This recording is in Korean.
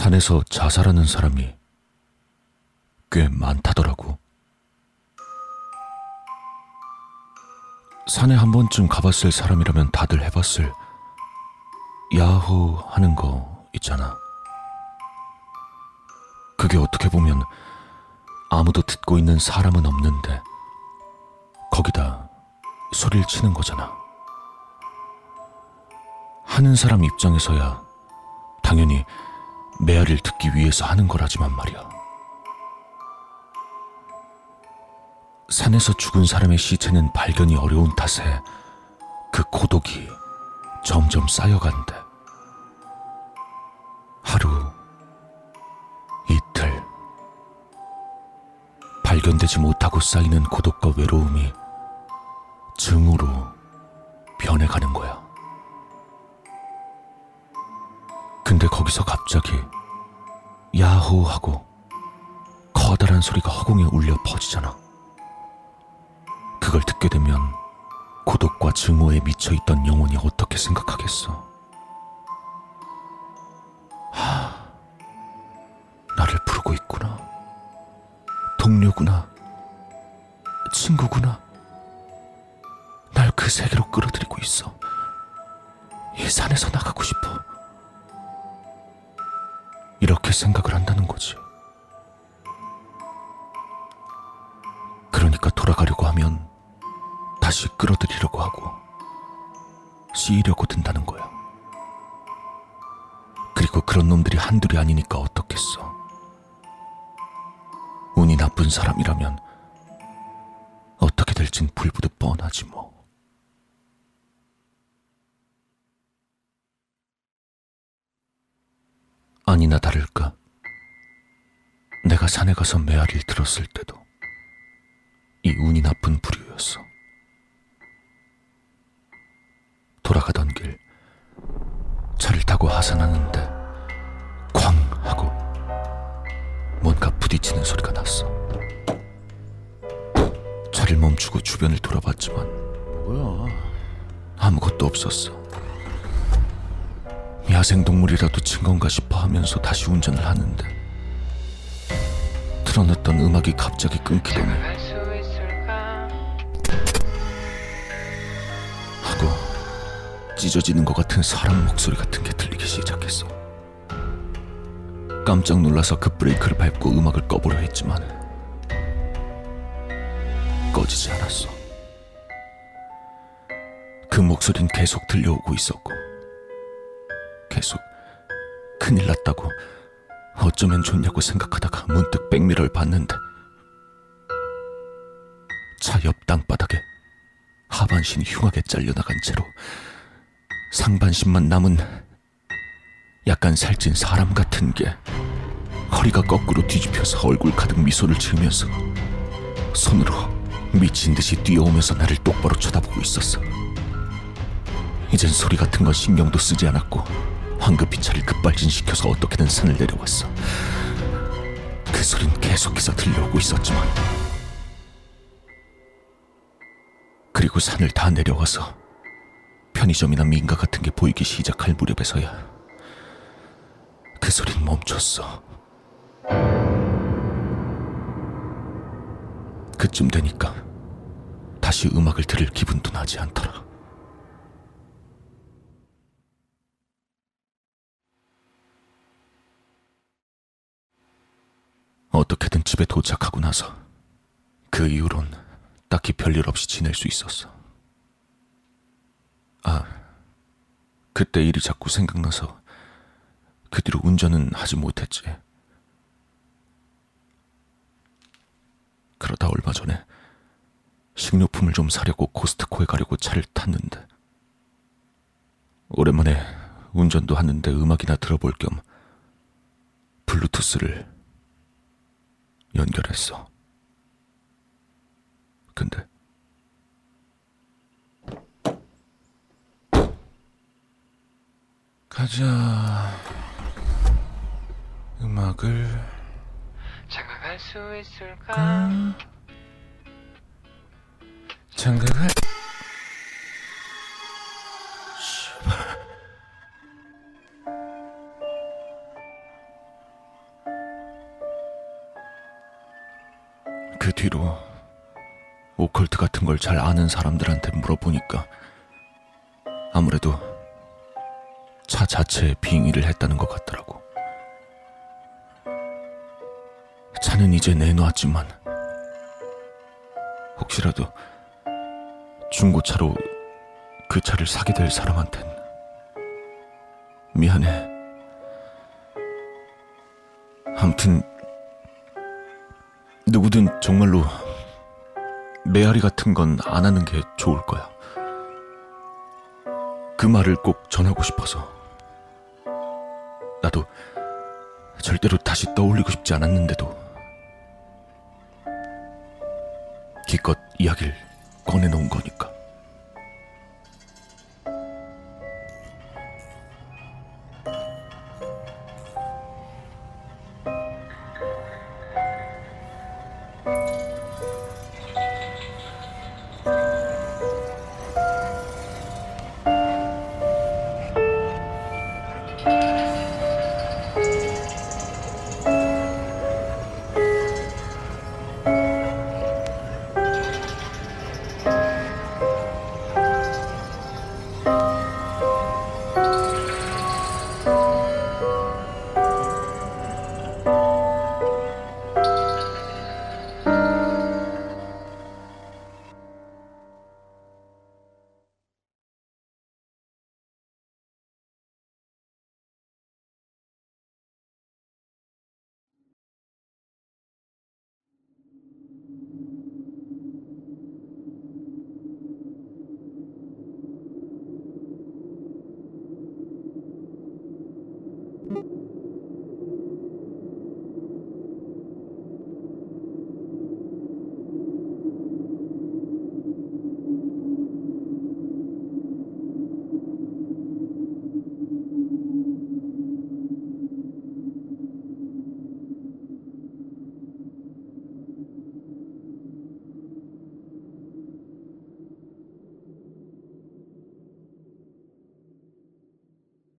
산에서 자살하는 사람이 꽤 많다더라고. 산에 한 번쯤 가봤을 사람이라면 다들 해봤을 야호 하는 거 있잖아. 그게 어떻게 보면 아무도 듣고 있는 사람은 없는데 거기다 소리를 치는 거잖아. 하는 사람 입장에서야 당연히 메아리를 듣기 위해서 하는 거라지만 말이야. 산에서 죽은 사람의 시체는 발견이 어려운 탓에 그 고독이 점점 쌓여간대. 하루, 이틀. 발견되지 못하고 쌓이는 고독과 외로움이 증오로 변해가는 거야. 근데 거기서 갑자기 야호 하고 커다란 소리가 허공에 울려 퍼지잖아. 그걸 듣게 되면 고독과 증오에 미쳐 있던 영혼이 어떻게 생각하겠어? 하, 나를 부르고 있구나. 동료구나. 친구구나. 날 그 세계로 끌어들이고 있어. 이 산에서 나가고 싶어. 이렇게 생각을 한다는 거지. 그러니까 돌아가려고 하면 다시 끌어들이려고 하고 씌이려고 든다는 거야. 그리고 그런 놈들이 한둘이 아니니까 어떻겠어. 운이 나쁜 사람이라면 어떻게 될진 불부듯 뻔하지 뭐. 아니나 다를까. 내가 산에 가서 메아리를 들었을 때도 이 운이 나쁜 부류였어. 돌아가던 길 차를 타고 하산하는데 쾅 하고 뭔가 부딪히는 소리가 났어. 차를 멈추고 주변을 돌아봤지만 뭐야? 아무것도 없었어. 야생동물이라도 친 건가 싶어 하면서 다시 운전을 하는데 틀어냈던 음악이 갑자기 끊기더니? 하고 찢어지는 것 같은 사람 목소리 같은 게 들리기 시작했어. 깜짝 놀라서 급브레이크를 밟고 음악을 꺼보려 했지만 꺼지지 않았어. 그 목소린 계속 들려오고 있었고 계속 큰일 났다고 어쩌면 좋냐고 생각하다가 문득 백미러를 봤는데 차 옆 땅바닥에 하반신이 흉하게 잘려나간 채로 상반신만 남은 약간 살찐 사람 같은 게 허리가 거꾸로 뒤집혀서 얼굴 가득 미소를 지으면서 손으로 미친 듯이 뛰어오면서 나를 똑바로 쳐다보고 있었어. 이젠 소리 같은 건 신경도 쓰지 않았고 황급히 차를 급발진시켜서 어떻게든 산을 내려왔어. 그 소린 계속해서 들려오고 있었지만 그리고 산을 다 내려와서 편의점이나 민가 같은 게 보이기 시작할 무렵에서야 그 소린 멈췄어. 그쯤 되니까 다시 음악을 들을 기분도 나지 않더라. 어떻게든 집에 도착하고 나서 그 이후론 딱히 별일 없이 지낼 수 있었어. 아, 그때 일이 자꾸 생각나서 그 뒤로 운전은 하지 못했지. 그러다 얼마 전에 식료품을 좀 사려고 코스트코에 가려고 차를 탔는데 오랜만에 운전도 하는데 음악이나 들어볼 겸 블루투스를 연결했어. 근데 가자. 음악을 자각할 수 있을까? 까 장가갈 그 뒤로 오컬트 같은 걸 잘 아는 사람들한테 물어보니까 아무래도 차 자체에 빙의를 했다는 것 같더라고. 차는 이제 내놓았지만 혹시라도 중고차로 그 차를 사게 될 사람한텐 미안해. 아무튼 누구든 정말로 메아리 같은 건 안 하는 게 좋을 거야. 그 말을 꼭 전하고 싶어서. 나도 절대로 다시 떠올리고 싶지 않았는데도 기껏 이야기를 꺼내놓은 거니까. 了。